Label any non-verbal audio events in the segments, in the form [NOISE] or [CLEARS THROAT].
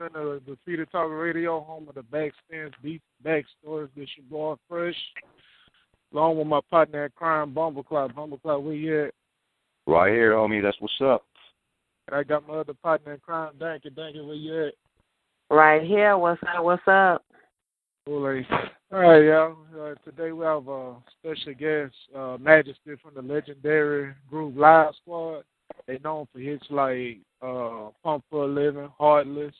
everybody. Tuned in to the Feeder Talk Radio, home of the Backspins Beats Backstories. This your boy Fresh. Along with my partner in crime, Bumbleclot. Bumbleclot, where you at? Right here, homie. That's what's up. And I got my other partner in crime, Danky. Danky, where you at? Right here. What's up? What's up? Cool, All right, y'all. Uh, today we have a special guest, uh, Majesty from the legendary group Live Squad. They known for hits like uh, Pump for a Living, Heartless,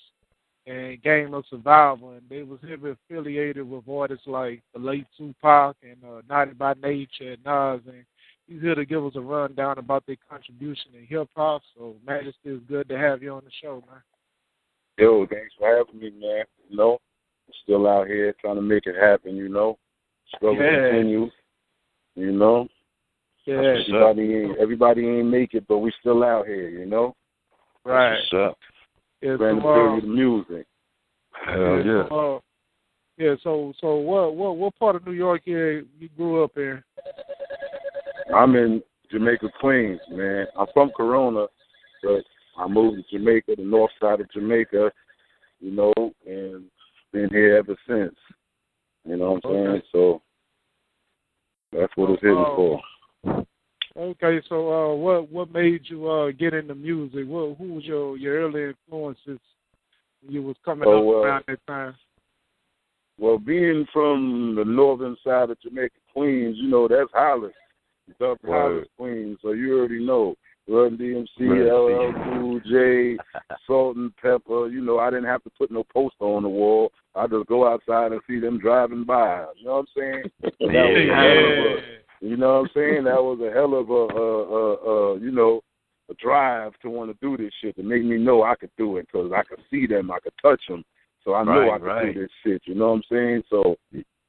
and Game of Survival. And they was heavily affiliated with artists like the late Tupac and uh, Naughty by Nature and Nas. And he's here to give us a rundown about their contribution in hip hop. So, Majesty, it's good to have you on the show, man. Yo, thanks for having me, man. You know, I'm still out here trying to make it happen, you know. Struggle yeah. continues, you know. Yeah. Everybody ain't everybody ain't make it, but we still out here, you know. Right. What's up? Yeah, Trying to so, uh, the music. Hell yeah. Uh, yeah, so so what what what part of New York here you grew up in? I'm in Jamaica, Queens, man. I'm from Corona, but I moved to Jamaica, the north side of Jamaica, you know, and been here ever since. You know what I'm saying? So that's what it's hitting Oh. for. Okay, so uh, what what made you uh, get into music? What who was your your early influences when you was coming Oh, up well, around that time? Well, being from the northern side of Jamaica, Queens, you know, that's Hollis. Dub Word. Hollis, Queens. So you already know. Run DMC, LL Cool J, [LAUGHS] Salt-N-Pepa. You know, I didn't have to put no poster on the wall. I just go outside and see them driving by. You know what I'm saying? [LAUGHS] That was a hell of a- You know what I'm saying? That was a hell of a, uh, uh, uh, you know, a drive to want to do this shit to make me know I could do it because I could see them, I could touch them, so I know Right, I could right. do this shit. You know what I'm saying? So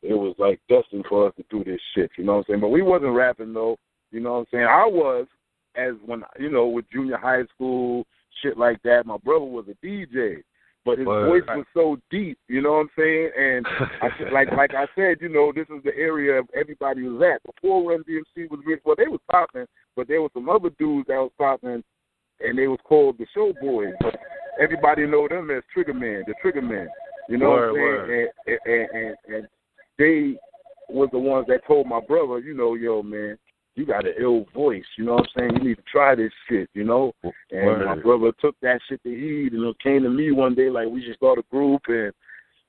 it was like destined for us to do this shit. You know what I'm saying? But we wasn't rapping though. You know what I'm saying? I was as when you know with junior high school shit like that. My brother was a DJ, but his Word. voice was so deep. You know what I'm saying? And I [LAUGHS] like like I said, you know, this is the area of everybody was at before Run DMC was rich. Well, they was popping, but there was some other dudes that was popping, and they was called the Show Boys. But everybody know them as Trigger Man, the Trigger Man. You know Word, what I'm saying? And, and, and and they was the ones that told my brother, you know, yo man, you got an ill voice. You know what I'm saying? You need to try this shit. You know. And my brother took that shit to heed and it came to me one day like we should start a group and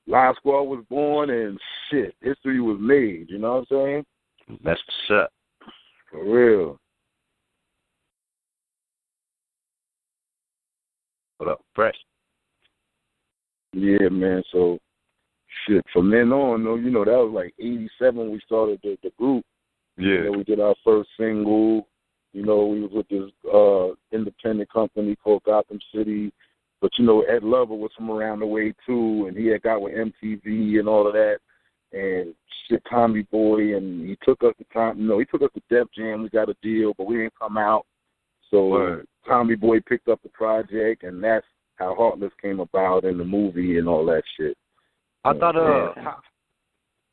Live Squad was born and shit, history was made, you know what I'm saying? That's what's up. For real. What up, Fresh? Yeah, man. So shit, from then on, though, you know, that was like eighty seven we started the, the group. You Yeah. know, we did our first single. You know, we was with this uh independent company called Gotham City. But you know, Ed Lover was from around the way too, and he had got with MTV and all of that. And shit, Tommy Boy, and he took us to Tom. You know, he took us to Def Jam. We got a deal, but we didn't come out. So Word. Tommy Boy picked up the project, and that's how Heartless came about in the movie and all that shit. I thought uh Yeah. how,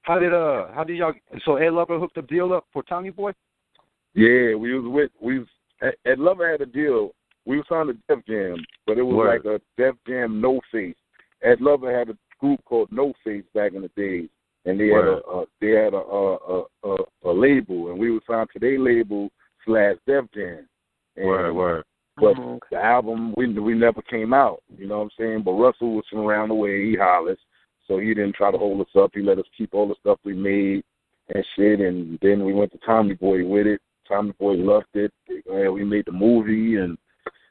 how did uh how did y'all so Ed Lover hooked the deal up for Tommy Boy? Yeah, we was with we was Ed- Ed Lover had a deal. We was signed to Def Jam, but it was Word. like a Def Jam No Face. Ed Lover had a group called No Face back in the days, and they Word. had a, a they had a a, a a a label, and we were signed to their label slash Def Jam. And, Word, word. But Mhm. the album we we never came out. You know what I'm saying? But Russell was from around the way. He hollers, so he didn't try to hold us up. He let us keep all the stuff we made and shit. And then we went to Tommy Boy with it. Tommy Boy loved it. And we made the movie, and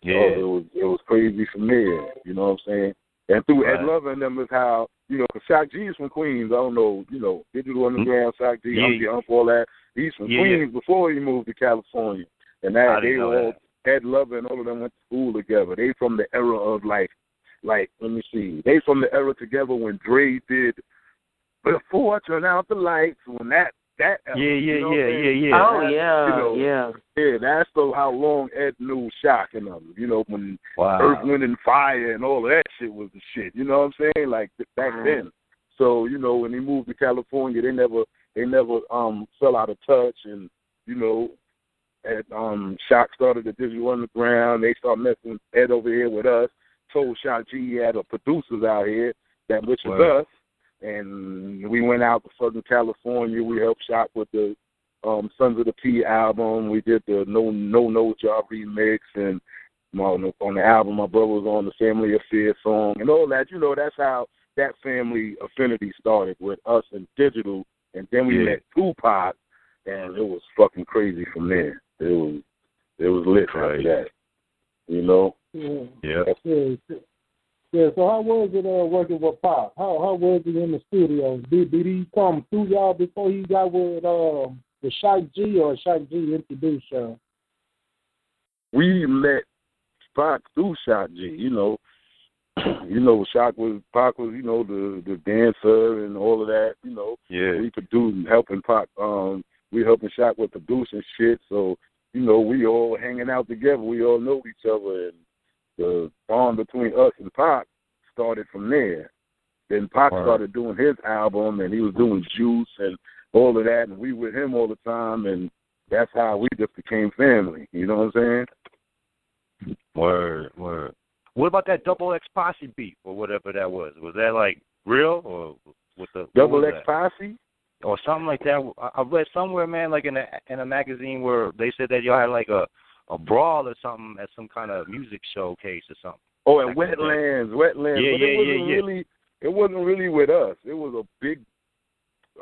Yeah. oh, it was it was crazy from there. You know what I'm saying? And through Ed Right. Lover and them is how you know, 'cause Shock G is from Queens. I don't know, you know, Digital Underground, Shock G, Yeah. I'm the all that. He's from Yeah. Queens before he moved to California, and that they were all that. Ed Lover and all of them went to school together. They from the era of like, like let me see, they from the era together when Dre did before I turn out the lights when that that era, Yeah, yeah, you know yeah, yeah, yeah. Oh That, yeah, you know, yeah. yeah. That's the how long Ed knew Shock and them. You know when Wow. Earth, Wind, and Fire and all of that shit was the shit. You know what I'm saying? Like back Right. then. So you know when he moved to California, they never they never um fell out of touch, and you know, at um Shock started the Digital Underground. They started messing Ed over here with us. Told Shock G he had a producers out here that which Wow. us, and we went out to Southern California. We helped Shock with the um Sons of the P album. We did the No No No Job remix, and on the, on the album, my brother was on the Family Affair song and all that. You know, that's how that family affinity started with us and digital, and then we Yeah. met Tupac, and it was fucking crazy from there. It was it was lit Right. after that. You know, Yeah. Yeah. Yeah. Yeah, so how was it uh, working with Pac? How how was he in the studio? Did did he come through y'all before he got with um the Shock G or Shock G introduced y'all? we met Pac through Shock G. You know, [CLEARS THROAT] you know, Shock was Pac was you know the the dancer and all of that. You know, Yeah. we producing, helping Pac. Um, we helping Shock with producing shit. So you know, we all hanging out together. We all know each other, and the bond between us and Pac started from there. Then Pac Wow. started doing his album, and he was doing Juice and all of that, and we with him all the time, and that's how we just became family. You know what I'm saying? Word, word. What about that double X posse beat or whatever that was? Was that like real or with the Double X that? Posse? or something like that? I I read somewhere, man, like in a in a magazine where they said that y'all had like a a brawl or something at some kind of music showcase or something. Oh, and in. Wetlands, Wetlands. Yeah, but yeah, it wasn't yeah. really it wasn't really with us. It was a big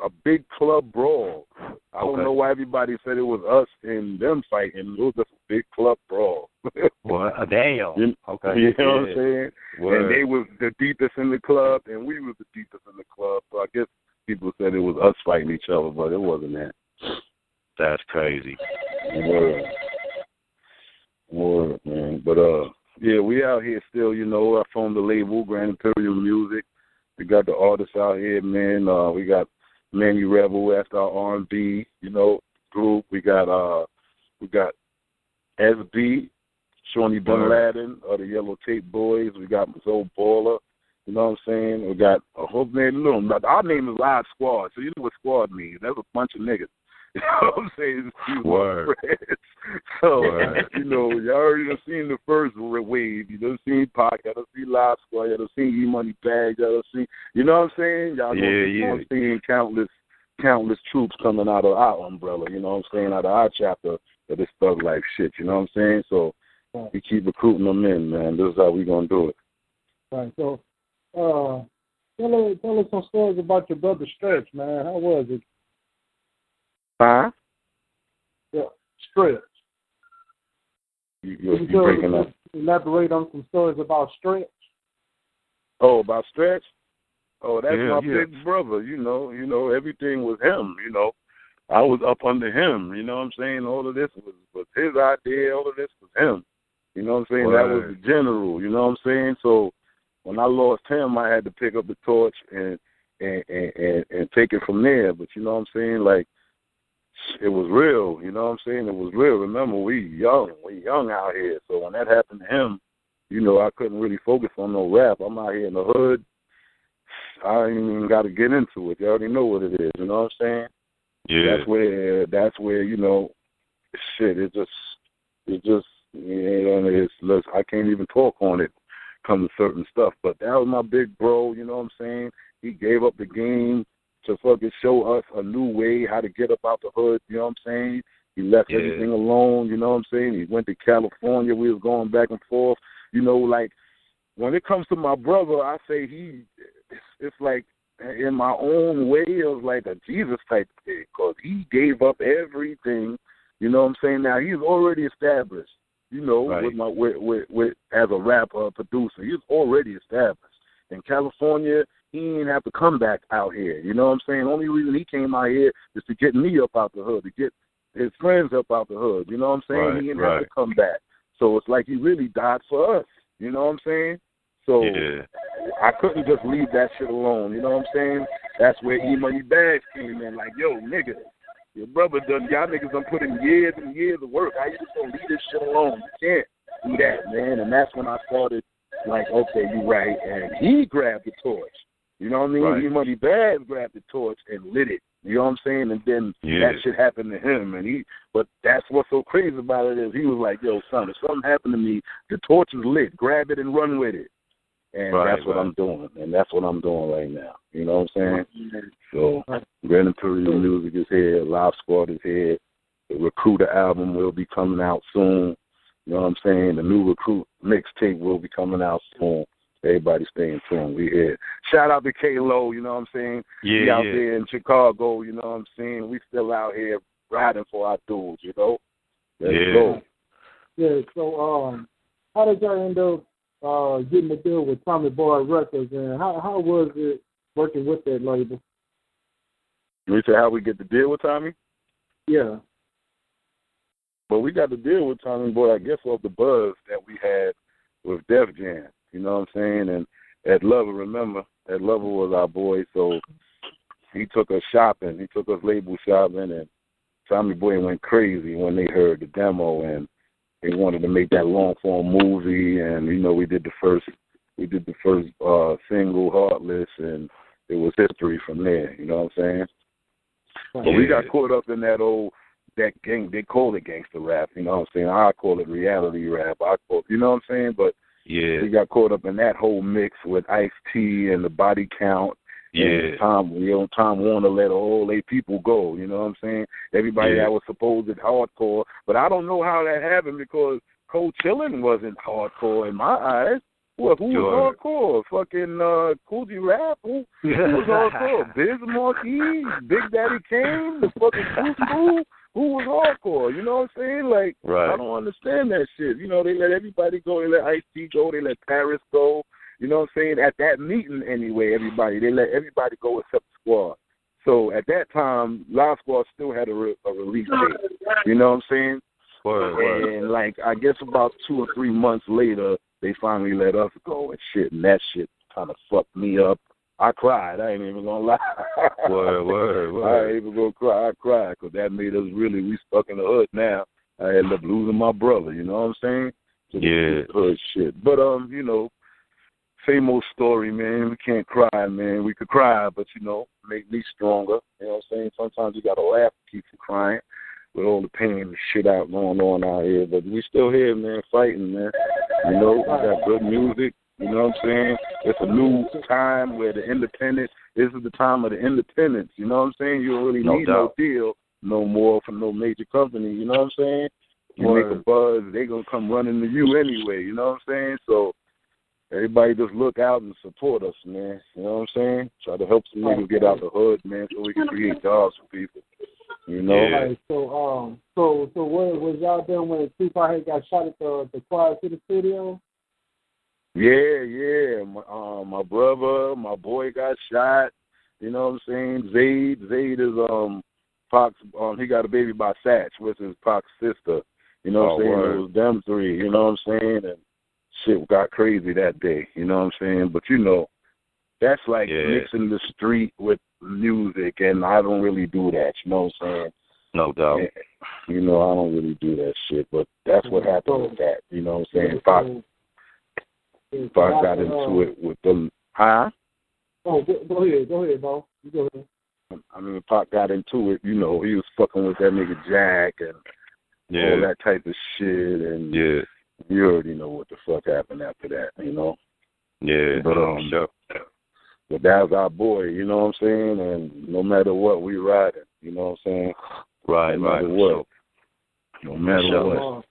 a big club brawl. I don't know why everybody said it was us and them fighting. It was just a big club brawl. [LAUGHS] Well, uh, damn. You- Okay. [LAUGHS] you know what I'm saying? Word. And they was the deepest in the club, and we was the deepest in the club. So I guess people said it was us fighting each other, but it wasn't that. That's crazy. Word. Word, man. But uh yeah, we out here still, you know, I formed the label, Grand Imperial Music. We got the artists out here, man. Uh we got Manny Rebel, that's our R and B, you know, group. We got uh we got SB, Shawnee Bin. Laden, or the Yellow Tape Boys. We got Zoe Baller. You know what I'm saying? We got a whole man. Look, our name is Live Squad, so you know what squad means. That's a bunch of niggas. [LAUGHS] You know what I'm saying? It's Word. [LAUGHS] So, Word. you know, y'all already done seen the first wave. You done seen Pac, you done seen Live Squad, you done seen E Money Bag, you done seen, you know what I'm saying? Y'all Yeah, done, yeah. done seen countless, countless troops coming out of our umbrella, you know what I'm saying, out of our chapter of this thug life shit, you know what I'm saying? So, we keep recruiting them in, man. This is how we gonna do it. Right. So, uh, tell us tell us some stories about your brother Stretch, man. How was it? Huh? Yeah, Stretch. You, you, Can you breaking up. Elaborate on some stories about Stretch. Oh, about Stretch? Oh, that's Yeah, my yeah. big brother. You know, you know, everything was him. You know, I was up under him. You know what I'm saying? All of this was was his idea. All of this was him. You know what I'm saying? That was the general. You know what I'm saying? So when I lost him, I had to pick up the torch and and and and, and take it from there. But you know what I'm saying? Like it was real. You know what I'm saying? It was real. Remember, we young. We young out here. So when that happened to him, you know, I couldn't really focus on no rap. I'm out here in the hood. I ain't even got to get into it. You already know what it is. You know what I'm saying? Yeah. That's where that's where you know, shit. It just it just you know it's let's, I can't even talk on it. Come to certain stuff, but that was my big bro. You know what I'm saying? He gave up the game to fucking show us a new way how to get up out the hood. You know what I'm saying? He left Yeah. everything alone. You know what I'm saying? He went to California. We was going back and forth. You know, like when it comes to my brother, I say he. It's, it's like in my own way of like a Jesus type thing because he gave up everything. You know what I'm saying? Now he's already established. You know, Right. with my with, with with as a rapper producer, he's already established in California. He didn't have to come back out here. You know what I'm saying? Only reason he came out here is to get me up out the hood, to get his friends up out the hood. You know what I'm saying? Right, he didn't right. have to come back. So it's like he really died for us. You know what I'm saying? So Yeah. I couldn't just leave that shit alone. You know what I'm saying? That's where E Money Bags came in. Like, yo, nigga, your brother done, y'all niggas done put in years and years of work. How you just gonna leave this shit alone? You can't do that, man. And that's when I started, like, okay, you right. And he grabbed the torch. You know what I mean? Right. E Money Bags grabbed the torch and lit it. You know what I'm saying? And then Yeah. that shit happened to him. And he, but that's what's so crazy about it is he was like, yo, son, if something happened to me, the torch is lit. Grab it and run with it. And Right, that's what right. I'm doing, and that's what I'm doing right now. You know what I'm saying? So, Grand Imperial Music is here, Live Squad is here. The Recruiter album will be coming out soon. You know what I'm saying? The new Recruit mixtape will be coming out soon. Everybody staying tuned. We here. Shout out to K Lo, you know what I'm saying? we Yeah, out yeah. there in Chicago, you know what I'm saying? We still out here riding for our dudes, you know? Let's Yeah. go. Yeah, so um, how did y'all end up uh, getting the deal with Tommy Boy Records, and how how was it working with that label? You say how we get the deal with Tommy? Yeah, But we got to deal with Tommy Boy, I guess, off the buzz that we had with Def Jam. You know what I'm saying? And Ed Lover, remember, Ed Lover was our boy, so he took us shopping. He took us label shopping, and Tommy Boy went crazy when they heard the demo, and they wanted to make that long form movie. And you know, we did the first, we did the first uh single, Heartless, and it was history from there. You know what I'm saying? But we got caught up in that old that gang they call it gangster rap, you know what I'm saying? I call it reality rap. I call you know what I'm saying? But Yeah, we got caught up in that whole mix with Ice T and the body count. yeah, Tom you know, Time Warner let all eight people go, you know what I'm saying? Everybody Yeah. that was supposed to hardcore. But I don't know how that happened because Cold Chillin' wasn't hardcore in my eyes. Well, who was hardcore? Fucking uh Kool G Rap? Who who was [LAUGHS] hardcore? Biz Markie, Big Daddy Kane, the fucking School. Who was hardcore? You know what I'm saying? Like, right. I don't understand that shit. You know, they let everybody go. They let Ice T go. They let Paris go. You know what I'm saying? At that meeting, anyway, everybody they let everybody go except the squad. So at that time, Live Squad still had a, re- a release date. You know what I'm saying? Word, word. And like I guess about two or three months later, they finally let us go and shit. And that shit kind of fucked me up. I cried. I ain't even gonna lie. [LAUGHS] Word, word, [LAUGHS] I ain't even gonna cry. I cried because that made us really. We stuck in the hood now. I ended up losing my brother. You know what I'm saying? Yeah. hood shit. But um, you know, same old story, man. We can't cry, man. We could cry, but you know, make me stronger. You know what I'm saying? Sometimes you gotta laugh to keep from crying with all the pain and shit out going on out here. But we still here, man, fighting, man. You know, we got good music. You know what I'm saying? It's a new time where the independent. This is the time of the independence. You know what I'm saying? You don't really No need doubt. no deal no more from no major company. You know what I'm saying? You make a buzz, they gonna come running to you anyway. You know what I'm saying? So everybody just look out and support us, man. You know what I'm saying? Try to help some niggas get out the hood, man, so we can create jobs for people. You know? Yeah. Right, so um, so so what was y'all doing when Tupac had got shot at the the Quiet City Studio? Yeah, yeah. My, um, my brother, my boy got shot. You know what I'm saying? Zayd, Zayd is um, Pac's. Um, he got a baby by Satch, which is Pac's sister. You know what Oh, I'm saying? word. It was them three. You know what I'm saying? And shit got crazy that day. You know what I'm saying? But you know, that's like Yeah. mixing the street with music, and I don't really do that. You know what I'm saying? No doubt. And, you know, I don't really do that shit. But that's what happened with that. You know what I'm saying? Pac, So- so Pac got uh, into it with them. Huh? Oh, go, go ahead, go ahead, Bo. You go ahead. I mean, Pac got into it. You know, he was fucking with that nigga Jack and all that type of shit, and Yeah. you already know what the fuck happened after that. You know, Yeah. But, um, sure. but that was our boy. You know what I'm saying? And no matter what, we riding. You know what I'm saying? Right, no right. matter what. So, No matter Sure. what.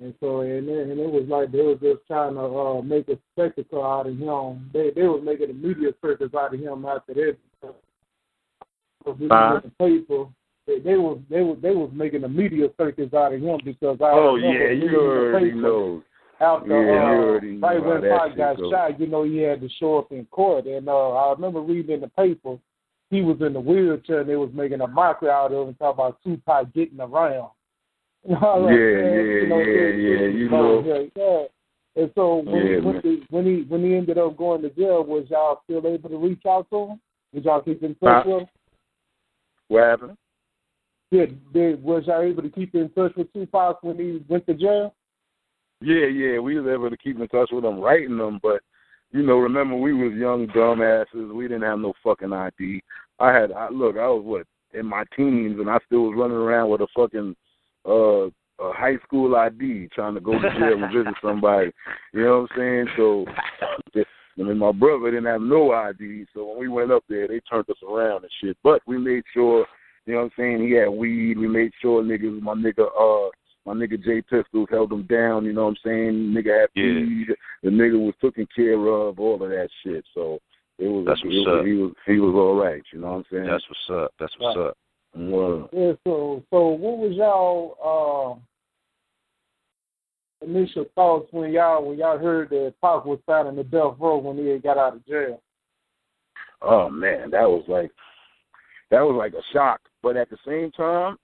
And so and then, and it was like they was just trying to uh, make a spectacle out of him. They they was making a media circus out of him after that. So we the paper. They, they was they was they was making a media circus out of him because I Oh yeah, you already know. After Yeah, uh, already right when Pac got goes. shot, you know he had to show up in court, and uh, I remember reading in the paper he was in the wheelchair and they was making a mockery out of him, talking about Tupac getting around. [LAUGHS] Yeah, man, yeah, you know, yeah, yeah, you know. yeah. And so when, Yeah, when, man. he, when he when he ended up going to jail, was y'all still able to reach out to him? Did y'all keep in touch Huh? with him? What happened? Did, did was y'all able to keep in touch with Tupac when he went to jail? Yeah, yeah, we was able to keep in touch with them, writing them, but you know, remember we was young dumbasses. We didn't have no fucking ID. I had, I, look, I was what in my teens, and I still was running around with a fucking uh a high school ID, trying to go to jail and visit somebody. You know what I'm saying? So, I mean, my brother didn't have no ID, so when we went up there, they turned us around and shit. But we made sure, you know what I'm saying, he had weed. We made sure niggas, my nigga, uh, my nigga Jay Pistols held him down. You know what I'm saying? Nigga had Yeah. weed. The nigga was taken care of. All of that shit. So it was. That's it what's was up. he was he was all right. You know what I'm saying? That's what's up. That's what's up. Well, Yeah, so so what was y'all um initial thoughts when y'all when y'all heard that Pac was signing the death row when he had got out of jail? oh man, that was like that was like a shock. But at the same time,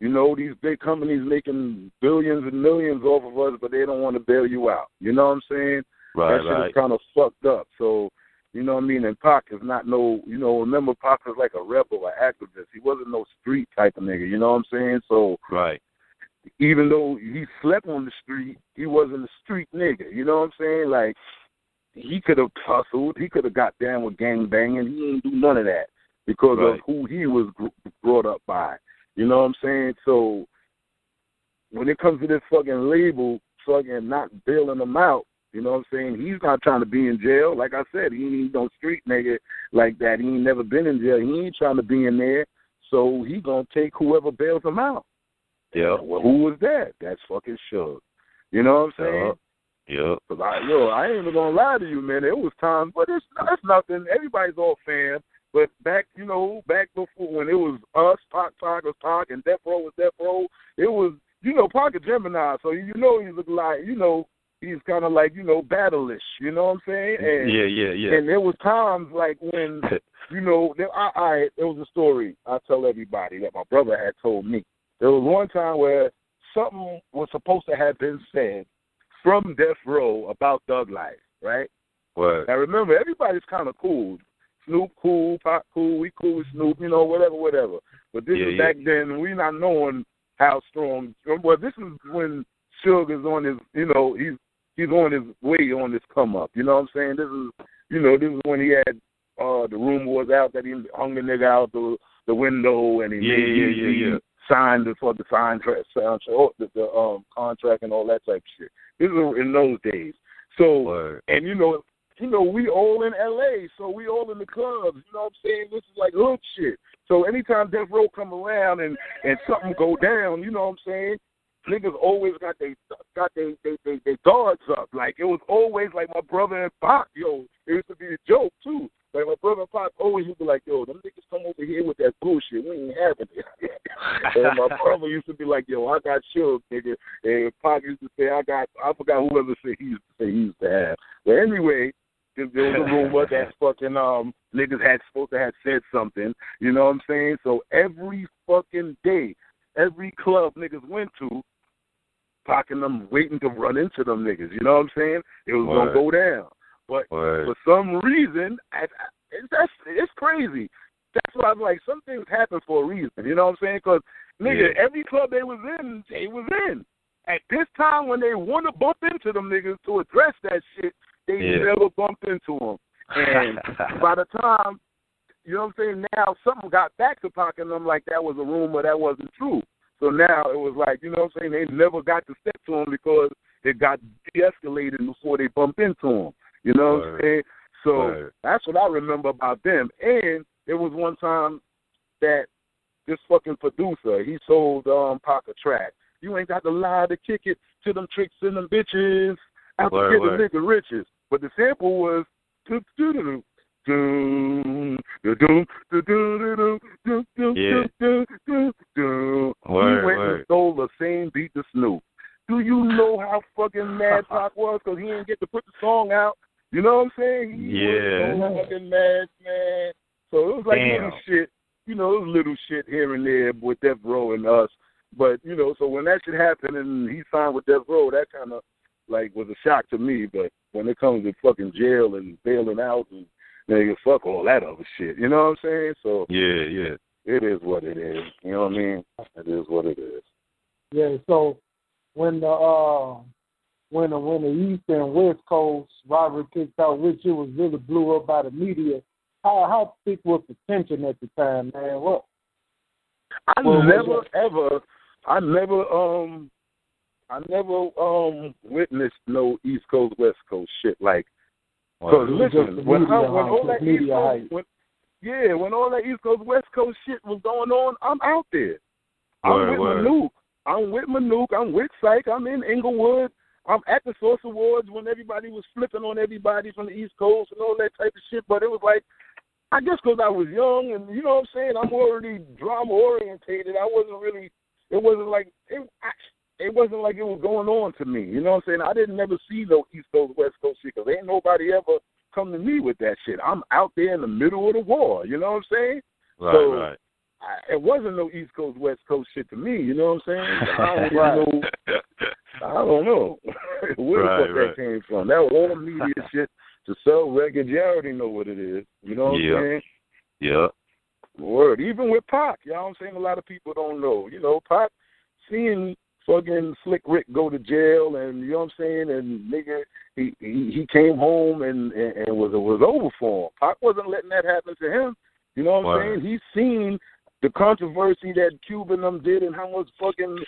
you know, these big companies making billions and millions off of us, but they don't want to bail you out. You know what I'm saying? Right, that shit right. is kind of fucked up. So, you know what I mean? And Pac is not no, you know, remember Pac was like a rebel, an activist. He wasn't no street type of nigga. You know what I'm saying? So Right. even though he slept on the street, he wasn't a street nigga. You know what I'm saying? Like he could have hustled, he could have got down with gang banging. He didn't do none of that because Right. of who he was gr- brought up by. You know what I'm saying? So when it comes to this fucking label, fucking not bailing them out, you know what I'm saying? He's not trying to be in jail. Like I said, he ain't no street nigga like that. He ain't never been in jail. He ain't trying to be in there. So he gonna take whoever bails him out. Yeah. Well, who was that? That's fucking Suge. You know what I'm saying? Yeah. Cause I, yo, I ain't even gonna lie to you, man. There was times, but it's that's nothing. Everybody's all fan. But back, you know, back before when it was us, Pac, Pac was Pac, and Death Row was Death Row. It was, you know, Pac a Gemini, so you know he's like, you know, he's kind of like, you know, battleish. You know what I'm saying? And, yeah, yeah, yeah. And there was times like when, [LAUGHS] you know, there, I, I there was a story I tell everybody that my brother had told me. There was one time where something was supposed to have been said from Death Row about Thug Life, right? Word. Now remember, everybody's kind of cool. Snoop cool, Pac cool, we cool with Snoop, you know, whatever, whatever. But this Yeah, is yeah. back then, we not knowing how strong. Well, this is when Suge is on his, you know, he's he's on his way on this come up. You know what I'm saying? This is, you know, this is when he had uh the rumor was out that he hung the nigga out the the window and he Yeah, made yeah, yeah, yeah. signed the, for the sign tra- sound oh, the, the um contract and all that type of shit. This is in those days. So Word. and you know, you know, we all in LA, so we all in the clubs. You know what I'm saying? This is like hood shit. So anytime Death Row come around and and something go down, you know what I'm saying? Niggas always got they got they they they, they guards up. Like it was always like my brother and Pac, yo. It used to be a joke too. Like my brother and Pac always used to be like, yo, them niggas come over here with that bullshit. We ain't having it. [LAUGHS] and my brother used to be like, yo, I got Suge, nigga. And Pac used to say, I got, I forgot whoever said he used to say he used to have. But anyway, there there was a rumor that [LAUGHS] fucking um niggas had supposed to have said something. You know what I'm saying? So every fucking day, every club niggas went to, Pac them waiting to run into them niggas. You know what I'm saying? It was Word. gonna go down. But Word. for some reason, I, I, it's, that's it's crazy. That's why I'm like, some things happen for a reason. You know what I'm saying? Because nigga, Yeah. every club they was in, they was in. At this time, when they want to bump into them niggas to address that shit, they Yeah. never bumped into them. And [LAUGHS] by the time, you know what I'm saying? Now something got back to Pac and them like that was a rumor that wasn't true. So now it was like, you know what I'm saying? They never got to step to him because it got de-escalated before they bumped into him. You know what I'm saying? So Word. that's what I remember about them. And there was one time that this fucking producer, he sold um Pac a track. You ain't got to lie to kick it to them tricks and them bitches. Out to Word, get the nigga riches. But the sample was do do do do do do do do do do do do do do. He went word. and stole the same beat to Snoop. Do you know how fucking mad [LAUGHS] Pac was because he didn't get to put the song out? You know what I'm saying? He Yeah. was so fucking mad, man. So it was like Damn. little shit. You know, it was little shit here and there with Death Row and us. But you know, so when that shit happened and he signed with Death Row, that kind of like was a shock to me. But when it comes to fucking jail and bailing out and nigga, fuck all that other shit. You know what I'm saying? So Yeah, yeah. it is what it is. You know what I mean? It is what it is. Yeah, so when the uh when the when the East and West Coast rivalry kicked out, which it was really blew up by the media, how how thick was the tension at the time, man? What I Well, was never ever, I never, um, I never um witnessed no East Coast West Coast shit. Like Because listen, when, I, when all that East Coast, when, yeah, when all that East Coast West Coast shit was going on, I'm out there. I'm with word. Manook. I'm with Manook. I'm with Psych. I'm in Inglewood. I'm at the Source Awards when everybody was flipping on everybody from the East Coast and all that type of shit. But it was like, I guess because I was young and you know what I'm saying. I'm already drama orientated. I wasn't really. It wasn't like it. I, it wasn't like it was going on to me. You know what I'm saying? I didn't never see no East Coast West Coast shit because ain't nobody ever come to me with that shit. I'm out there in the middle of the war. You know what I'm saying? Right, So- right. I, it wasn't no East Coast West Coast shit to me. You know what I'm saying? [LAUGHS] I don't Right. know. I don't know [LAUGHS] where Right, the fuck right. that came from. That was all media [LAUGHS] shit to sell records. You already know what it is. You know what Yeah. I'm saying? Yeah. Word. Even with Pac, you know what I'm saying? A lot of people don't know. You know, Pac seeing fucking Slick Rick go to jail and you know what I'm saying, and nigga he he, he came home and, and, and was it was over for him. Pac wasn't letting that happen to him. You know what I'm saying? He's seen the controversy that Cuban them did and how much fucking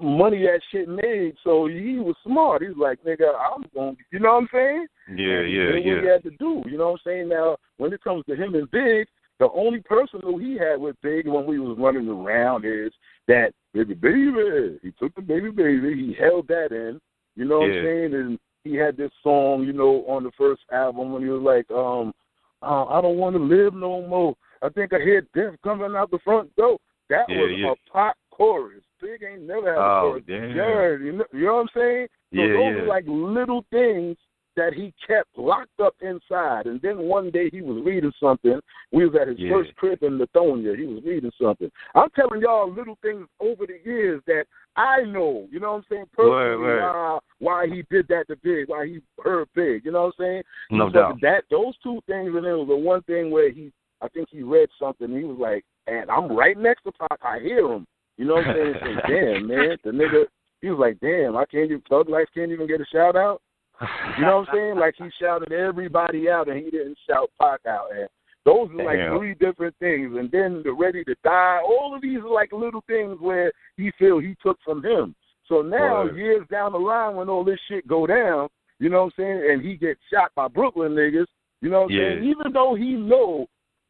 money that shit made. So he was smart. He's like, nigga, I'm going to you know what I'm saying? Yeah, And he yeah, what he had to do. You know what I'm saying? Now, when it comes to him and Big, the only person who he had with Big when we was running around is that baby baby. He took the baby baby. He held that in. You know what Yeah. I'm saying? And he had this song, you know, on the first album when he was like, um, uh, I don't want to live no more. I think I hear death coming out the front door. That Yeah, was yeah. a Pac chorus. Big ain't never had a Oh, chorus. damn. Yeah, you know, you know what I'm saying? So Yeah, those yeah. are like little things that he kept locked up inside. And then one day he was reading something. We was at his Yeah. first crib in Lithonia. He was reading something. I'm telling y'all little things over the years that I know, you know what I'm saying, personally, Word, word. Why, why he did that to Big, why he heard Big, you know what I'm saying? No doubt. That those two things, and then was the one thing where he, I think he read something. And he was like, "And I'm right next to Pac. I hear him." You know what I'm saying? Say, [LAUGHS] damn, man, the nigga. He was like, "Damn, I can't even Thug Life can't even get a shout out." You know what I'm saying? Like he shouted everybody out, and he didn't shout Pac out. And those are like Damn. three different things. And then the Ready to Die. All of these are like little things where he feel he took from him. So now, Word. years down the line, when all this shit go down, you know what I'm saying, and he gets shot by Brooklyn niggas, you know what I'm Yeah. saying? Even though he know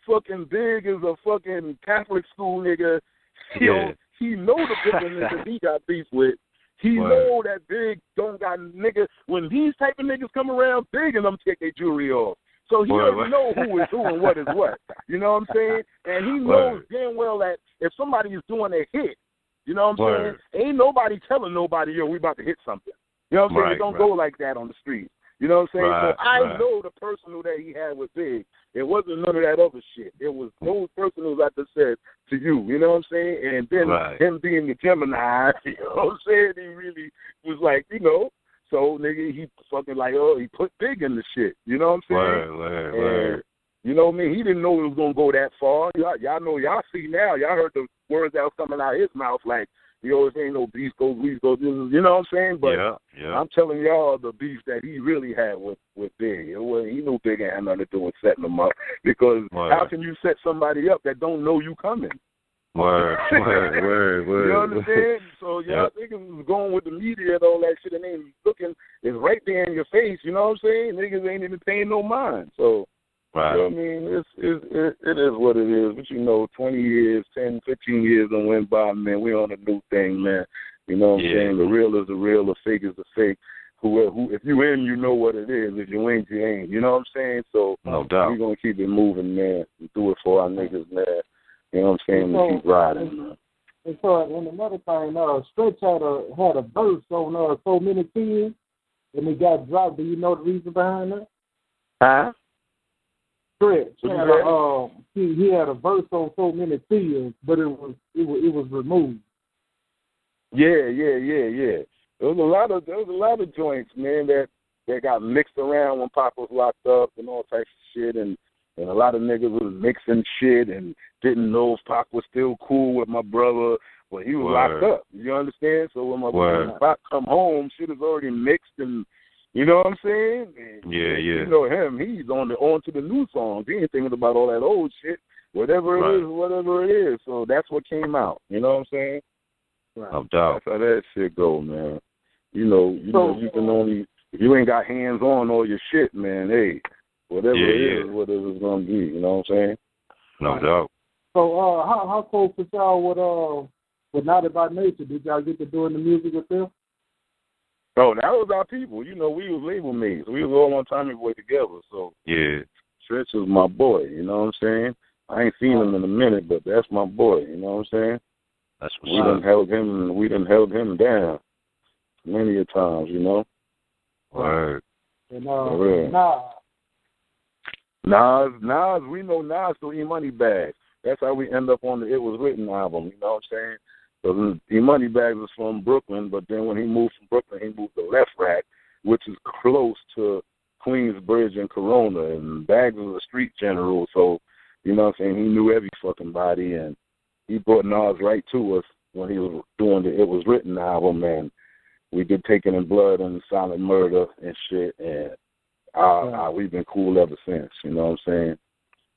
fucking Big is a fucking Catholic school nigga, [LAUGHS] you Yeah. know, he know the Brooklyn niggas he got beef with. He Word. know that Big don't got niggas. When these type of niggas come around, Big and them take their jewelry off. So he Word, already word. know who is who and what is what. You know what I'm saying? And he knows Word. damn well that if somebody is doing a hit, you know what I'm Word. saying? Ain't nobody telling nobody, yo, we about to hit something. You know what I'm saying? Right, It don't right. go like that on the street. You know what I'm saying? Right, so I know the personal that he had with Big. It wasn't none of that other shit. It was those personals I just said to you. You know what I'm saying? And then Right. him being the Gemini, [LAUGHS] you know what I'm saying? He really was like, you know, so nigga, he fucking like, oh, he put Big in the shit. You know what I'm saying? Word, And, word. you know what I mean? He didn't know it was gonna go that far. Y'all, y'all know, y'all see now. Y'all heard the words that was coming out of his mouth, like, yo, this ain't no beef goes, beef goes. You know what I'm saying? But yeah, yeah. I'm telling y'all the beef that he really had with with Big. It was, he knew Big ain't had nothing to do with setting him up. Because Word. how can you set somebody up that don't know you coming? Word, word, [LAUGHS] word, word. You understand? So [LAUGHS] y'all niggas was going with the media and all that shit, and then looking is right there in your face. You know what I'm saying? Niggas ain't even paying no mind. So you know what I mean? It's, it's it, it is what it is. But you know, 20 years, 10, 15 years done went by, man. We on a new thing, man. You know what I'm Yeah. saying? The real is the real, the fake is the fake. Who, who, if you in, you know what it is. If you ain't, you ain't. You know what I'm saying? So No doubt. we doubt. gonna keep it moving, man. And do it for our niggas, man. You know what I'm saying? So- And keep riding, man. And so, and another thing, uh, Stretch had a had a verse on uh, so many tears, and it got dropped. Do you know the reason behind that? Huh? Stretch What you had a um, he he had a verse on so many tears, but it was it was it was removed. Yeah, yeah, yeah, yeah. There was a lot of there was a lot of joints, man, that that got mixed around when Pac was locked up and all types of shit, and and a lot of niggas was mixing shit and didn't know if Pac was still cool with my brother, but he was Word. locked up. You understand? So when my Word. when Pac come home, shit is already mixed and. You know what I'm saying? And, Yeah, yeah. You know him. He's on the on to the new songs. He ain't thinking about all that old shit. Whatever it Right. is, whatever it is. So that's what came out. You know what I'm saying? No doubt. That's how that shit go, man. You know, you know, you can only if you ain't got hands on all your shit, man. Hey, Whatever Yeah, it yeah. is, what it is gonna be. You know what I'm saying? No doubt. So, uh, how how close was y'all with uh with Naughty by Nature? Did y'all get to doing the music with them? Oh, that was our people. You know, we was label mates. We was all on Tommy Boy together. So Yeah. Stretch was my boy. You know what I'm saying? I ain't seen him in a minute, but that's my boy. You know what I'm saying? That's We what's done up. held him. We done held him down many a times. You know. Word. And uh, For real. Nas, Nas, we know Nas through E Money Bags. That's how we end up on the It Was Written album. You know what I'm saying? Because E Money Bags was from Brooklyn, but then when he moved from Brooklyn, he moved to Lefrak, which is close to Queensbridge and Corona. And Bags was a street general, so you know what I'm saying? He knew every fucking body, and he brought Nas right to us when he was doing the It Was Written album, and we did Take It in Blood and Silent Murder and shit, and uh, Yeah. uh, we've been cool ever since. You know what I'm saying?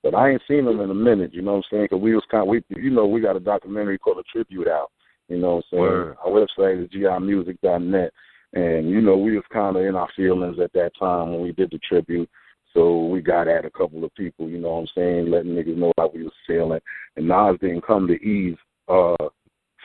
But I ain't seen him in a minute. You know what I'm saying? Because we was kind of, we, you know, we got a documentary called A Tribute out. You know what I'm saying? Word. Our website is gimusic.net, and you know we was kind of in our feelings at that time when we did the tribute. So we got at a couple of people. You know what I'm saying? Letting niggas know how we was feeling. And Nas didn't come to Eve's uh,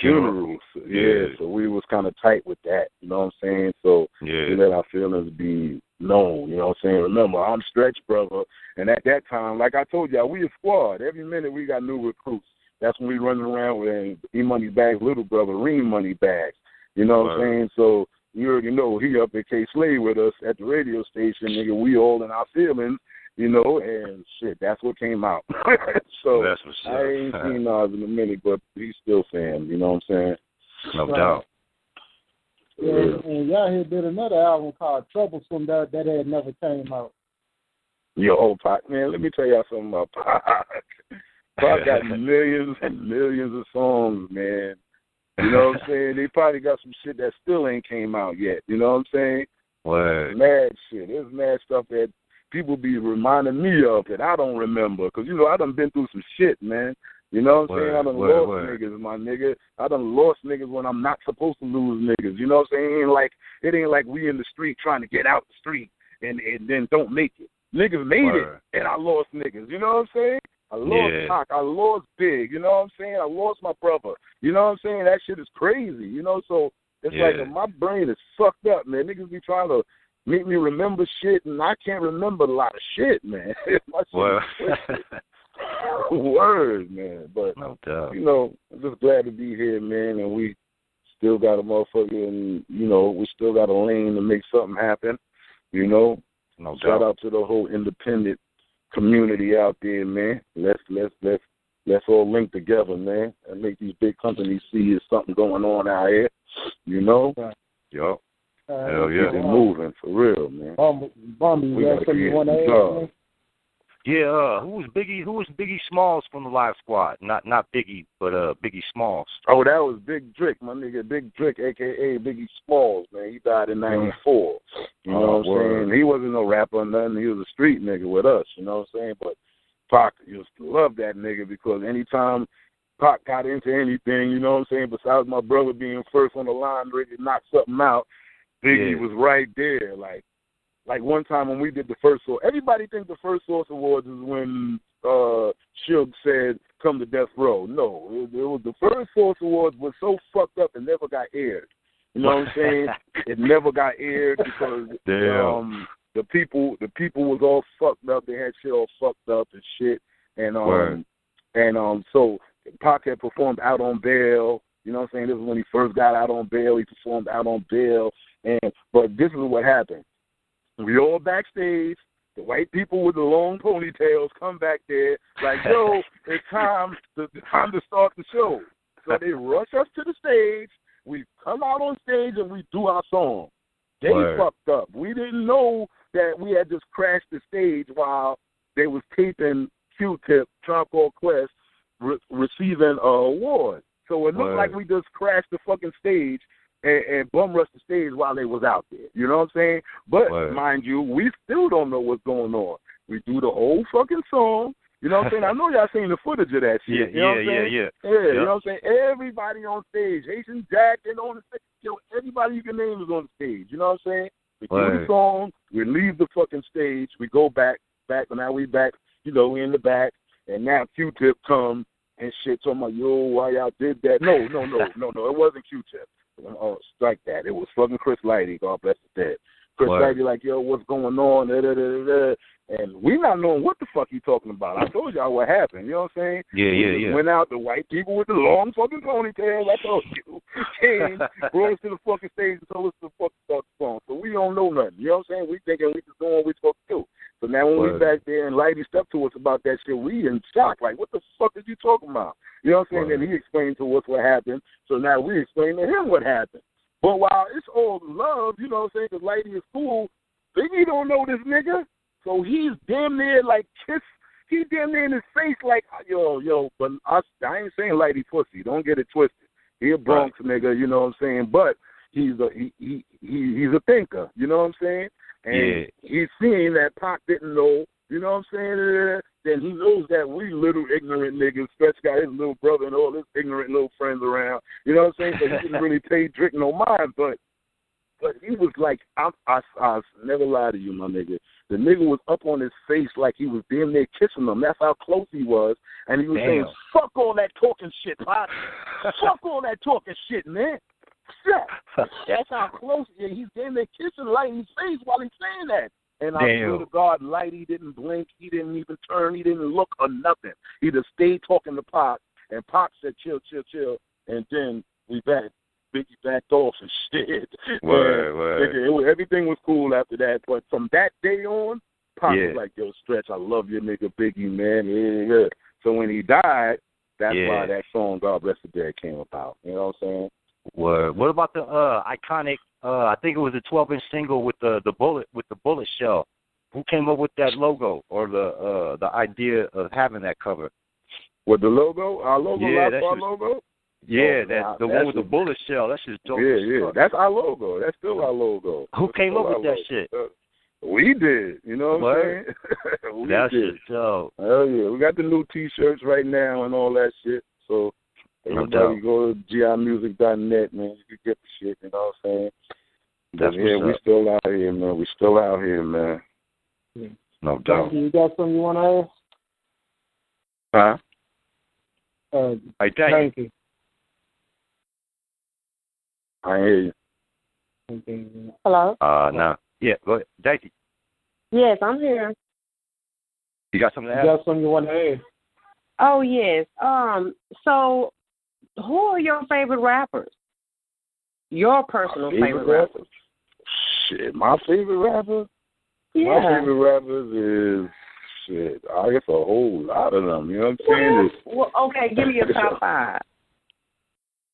funerals. Yeah, Yeah. so we was kind of tight with that. You know what I'm saying? So Yeah. we let our feelings be known. You know what I'm saying? Remember, I'm Stretch brother, and at that time, like I told y'all, we a squad. Every minute we got new recruits. That's when we running around with E Money Bags, little brother, Ream Money Bags. You know what I'm saying? So you already know he up at Kay Slay with us at the radio station, nigga. We all in our feelings, you know, and shit, that's what came out. [LAUGHS] so That's what's up. I ain't seen Nas in a minute, but he's still fan. You know what I'm saying? No Right. doubt. yeah, and y'all had did another album called Troublesome that that had never came out. Yo, old Pac, man, let me tell y'all something about Pac. [LAUGHS] Pac got [LAUGHS] millions and millions of songs, man. You know what I'm saying? They probably got some shit that still ain't came out yet. You know what I'm saying? Word. Mad shit. There's mad stuff that people be reminding me of that I don't remember. Because, you know, I done been through some shit, man. You know what I'm saying? I done word, lost word. niggas, my nigga. I done lost niggas when I'm not supposed to lose niggas. You know what I'm saying? It ain't like it ain't like we in the street trying to get out the street and, and then don't make it. Niggas made Word. it and I lost niggas. You know what I'm saying? I lost Yeah. Pac. I lost Big. You know what I'm saying? I lost my brother. You know what I'm saying? That shit is crazy. You know, so it's Yeah. like my brain is fucked up, man. Niggas be trying to make me remember shit, and I can't remember a lot of shit, man. [LAUGHS] Well. [LAUGHS] Word, man. But no doubt. you know, I'm just glad to be here, man, and we still got a motherfucker, and you know, we still got a lane to make something happen. You know, No doubt. shout out to the whole independent community out there, man. Let's let's let's let's all link together, man, and make these big companies see there's something going on out here. You know, Yup. Uh, Hell yeah. it moving for real, man. Bum, Bumby, We you gotta got something you want to add? Yeah, uh, who was Biggie? Who was Biggie Smalls from the Live Squad? Not not Biggie, but uh Biggie Smalls. Oh, that was Big Drick, my nigga. Big Drick, aka Biggie Smalls, man. He died in '94. You know Oh, what I'm word. saying? He wasn't no rapper or nothing. He was a street nigga with us. You know what I'm saying? But Pac used to love that nigga because anytime Pac got into anything, you know what I'm saying? Besides my brother being first on the line, ready to knock something out, Biggie Yeah. was right there. Like, like one time when we did the first source, everybody think the first source awards is when uh Suge said come to death row. No, it, it was the first source awards was so fucked up it never got aired. You know what I'm saying? [LAUGHS] it never got aired because Damn. um the people the people was all fucked up. They had shit all fucked up and shit. And um Word. and um so Pac had performed out on bail. You know what I'm saying? This is when he first got out on bail. He performed out on bail. And but this is what happened. We all backstage. The white people with the long ponytails come back there like, yo, [LAUGHS] it's time to time to start the show. So they rush us to the stage. We come out on stage and we do our song. They Word. fucked up. We didn't know that we had just crashed the stage while they was taping Q-Tip, Called Quest, re- receiving a award. So it looked Word. like we just crashed the fucking stage and, and bum rush the stage while they was out there. You know what I'm saying? But Word. mind you, we still don't know what's going on. We do the whole fucking song. You know what I'm saying? I know y'all seen the footage of that Yeah, [LAUGHS] shit. you know what yeah, I'm yeah, saying? yeah. Yeah, you know what I'm saying? Everybody on stage. Haitian Jack and on the stage. Yo, everybody you can name is on the stage. You know what I'm saying? We do the song, we leave the fucking stage, we go back, back and now we back, you know, we in the back and now Q-Tip come and shit talking about yo, why y'all did that. No, no, no, [LAUGHS] no, no, it wasn't Q-Tip. Oh, strike that. It was fucking Chris Lighty, God bless the dead. Chris. Lighty like, yo, what's going on? Da, da, da. And we not knowing what the fuck he talking about. I told y'all what happened. You know what I'm saying? Yeah, yeah, yeah. Went out the white people with the long fucking ponytails. I told you. [LAUGHS] Came, us to the fucking stage and told us to fucking start the song. So we don't know nothing. You know what I'm saying? We thinking we just doing what we supposed to do. So now when Word. we back there and Lighty stepped to us about that shit, we in shock. Like, what the fuck is you talking about? You know what I'm saying? Word. And he explained to us what happened. So now we explain to him what happened. But while it's all love, you know what I'm saying? Because Lighty is cool. Biggie don't know this nigga. So he's damn near like kiss. He damn near in his face like yo yo. But I, I ain't saying Lighty pussy. Don't get it twisted. He a Bronx nigga. You know what I'm saying? But he's a he, he he he's a thinker. You know what I'm saying? And Yeah. he's seeing that Pac didn't know. You know what I'm saying? Then he knows that we little ignorant niggas. Stretch got his little brother and all his ignorant little friends around. You know what I'm saying? So he didn't really [LAUGHS] pay Drake no mind, but but he was like, I, I, I never lie to you, my nigga. The nigga was up on his face like he was damn near kissing him. That's how close he was. And he was Damn. saying, fuck all that talking shit, Pop. fuck all that talking shit, man. [LAUGHS] That's how close yeah, he's damn near kissing Lighty's face while he's saying that. And I swear to God, Lighty didn't blink. He didn't even turn. He didn't look or nothing. He just stayed talking to Pac. And Pac said, chill, chill, chill. And then we back. Biggie backed off and [LAUGHS] shit. Word, And, word. it was, everything was cool after that. But from that day on, Pac Yeah. was like, yo, Stretch, I love your nigga Biggie, man. Yeah, yeah. So when he died, that's Yeah. why that song, God Bless the Dead, came about. You know what I'm saying? Word. What about the uh iconic uh I think it was a twelve inch single with the the bullet with the bullet shell. Who came up with that logo or the uh the idea of having that cover? With the logo, our logo, Yeah, our that shit was- logo. Yeah, Oh, that the one with the bullet shell. That's just dope. yeah, yeah, that's our logo. That's still our logo. Who That's came up with that logo. shit? Uh, we did. You know what Word. I'm saying? [LAUGHS] we That did. dope. Hell yeah, we got the new T-shirts right now and all that shit. So No everybody doubt. go to gimusic.net, man. You can get the shit. You know what I'm saying? That's But yeah, we still out here, man. We still out here, man. No doubt. Frankie, you got something you want to Huh? ask? Uh, Hey, thank you. thank you. I hear you. Hello? Uh no. Yeah, go ahead. Thank you. Yes, I'm here. You got something to You got something you want to ask? Oh yes. Um, so who are your favorite rappers? Your personal favorite, rappers. rapper? Shit, my favorite rapper? Yeah. My favorite rappers is shit. I guess a whole lot of them. You know what I'm saying? Well, well, okay, give me your top five.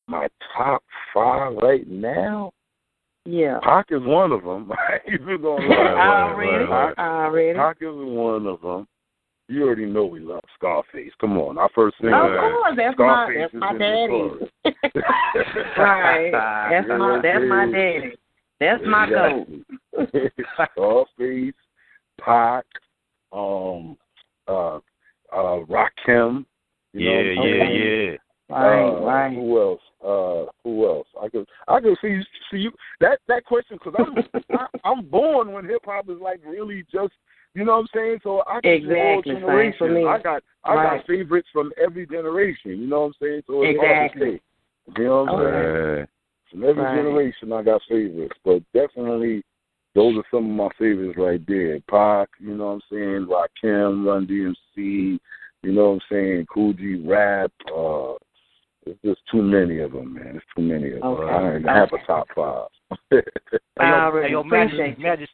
my top five right now. Yeah. Pac is one of them. [LAUGHS] I ain't Even though [LAUGHS] Right, Already. Already. Pac is one of them. You already know we love Scarface. Come on, our first Of single. course, that's my [LAUGHS] [LAUGHS] that's my daddy. right. That's my that's my daddy. That's my goat. Exactly. [LAUGHS] Scarface, Pac, um, uh, uh, Rakim. You know Yeah, what I'm yeah, saying? yeah. Right, uh, right. Who else? Uh, who else? I could, I could see, see you that that question because I'm I, I'm born when hip hop is like really just, you know what I'm saying. So I can see all Exactly, same generations. for me. I got I Right. got favorites from every generation. You know what I'm saying. So it's hard to Exactly. say. You know what I'm Okay. saying. From every Right. generation, I got favorites, but definitely those are some of my favorites right there. Pac, you know what I'm saying. Rakim, Run DMC, you know what I'm saying. Kool G, Rap. Uh, it's just too many of them, man. It's too many of them. Okay. I don't even have a top five. [LAUGHS] Hey, yo, hey, yo, appreciate Majesty, you.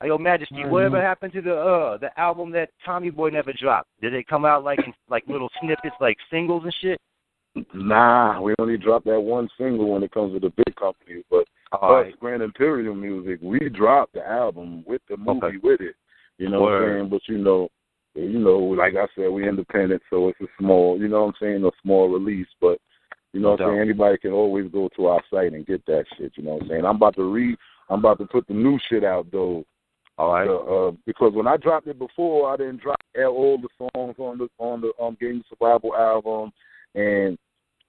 Majesty, hey, yo, Majesty, Mhm. whatever happened to the uh the album that Tommy Boy never dropped? Did they come out like in, like little snippets, like singles and shit? nah, we only dropped that one single when it comes to the big companies, but All us, right. Grand Imperial Music, we dropped the album with the movie Okay. with it. You know what I'm saying? But you know, you know, like I said, we're independent, so it's a small, you know what I'm saying, a small release. But you know what I'm saying? Anybody can always go to our site and get that shit. You know what I'm saying? I'm about to read. I'm about to put the new shit out though. All right. Uh, uh, because when I dropped it before, I didn't drop all the songs on the on the um Game Survival album, and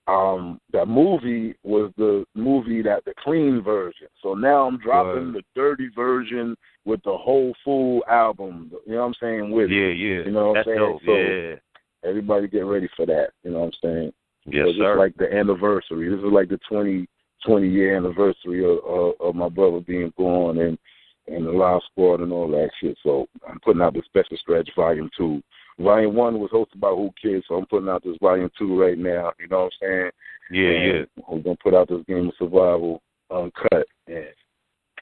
um that movie was the movie that the clean version. So now I'm dropping Right. the dirty version with the whole full album. You know what I'm saying? With. Yeah, yeah. You know what I'm saying? dope. So- yeah. everybody get ready for that. You know what I'm saying? Yes, Because sir. It's like the anniversary. This is like the 20, 20 year anniversary of, of, of my brother being born and and the Live Squad and all that shit. So I'm putting out the Special Stretch Volume Two. Volume One was hosted by Whoo Kids, so I'm putting out this Volume Two right now. You know what I'm saying? yeah, yeah. We're gonna put out this Game of Survival uncut, and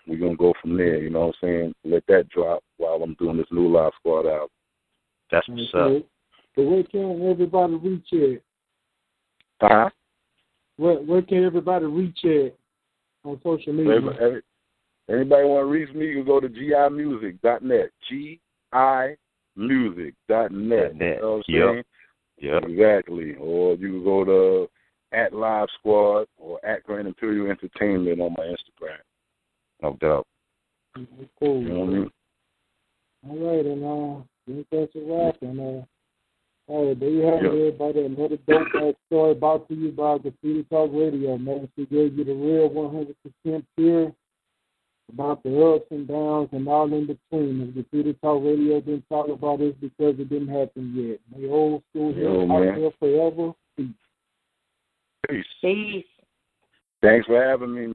we're gonna go from there. You know what I'm saying? Let that drop while I'm doing this new Live Squad out. That's what's up. Okay. So where can everybody reach it? Huh? Where where can everybody reach it on social media? Every- every- Anybody want to reach me, you can go to gimusic.net. G-I-music.net. Net. You know what I'm Yep. saying? Yep. Exactly. Or you can go to at Live Squad or at Grand Imperial Entertainment on my Instagram. No doubt. Cool. You know what I mean? All right, and uh, I think that's a wrap. And uh, all right, there you have Yep. it, everybody. Another dope ass story brought to you by Graffiti Talk Radio. Man, we gave you the real 100% pure about the ups and downs and all in between. If Graffiti Talk Radio didn't talk about this because it didn't happen yet. May old school Yo, here out man. there forever. Peace. Peace. Peace. Thanks for having me.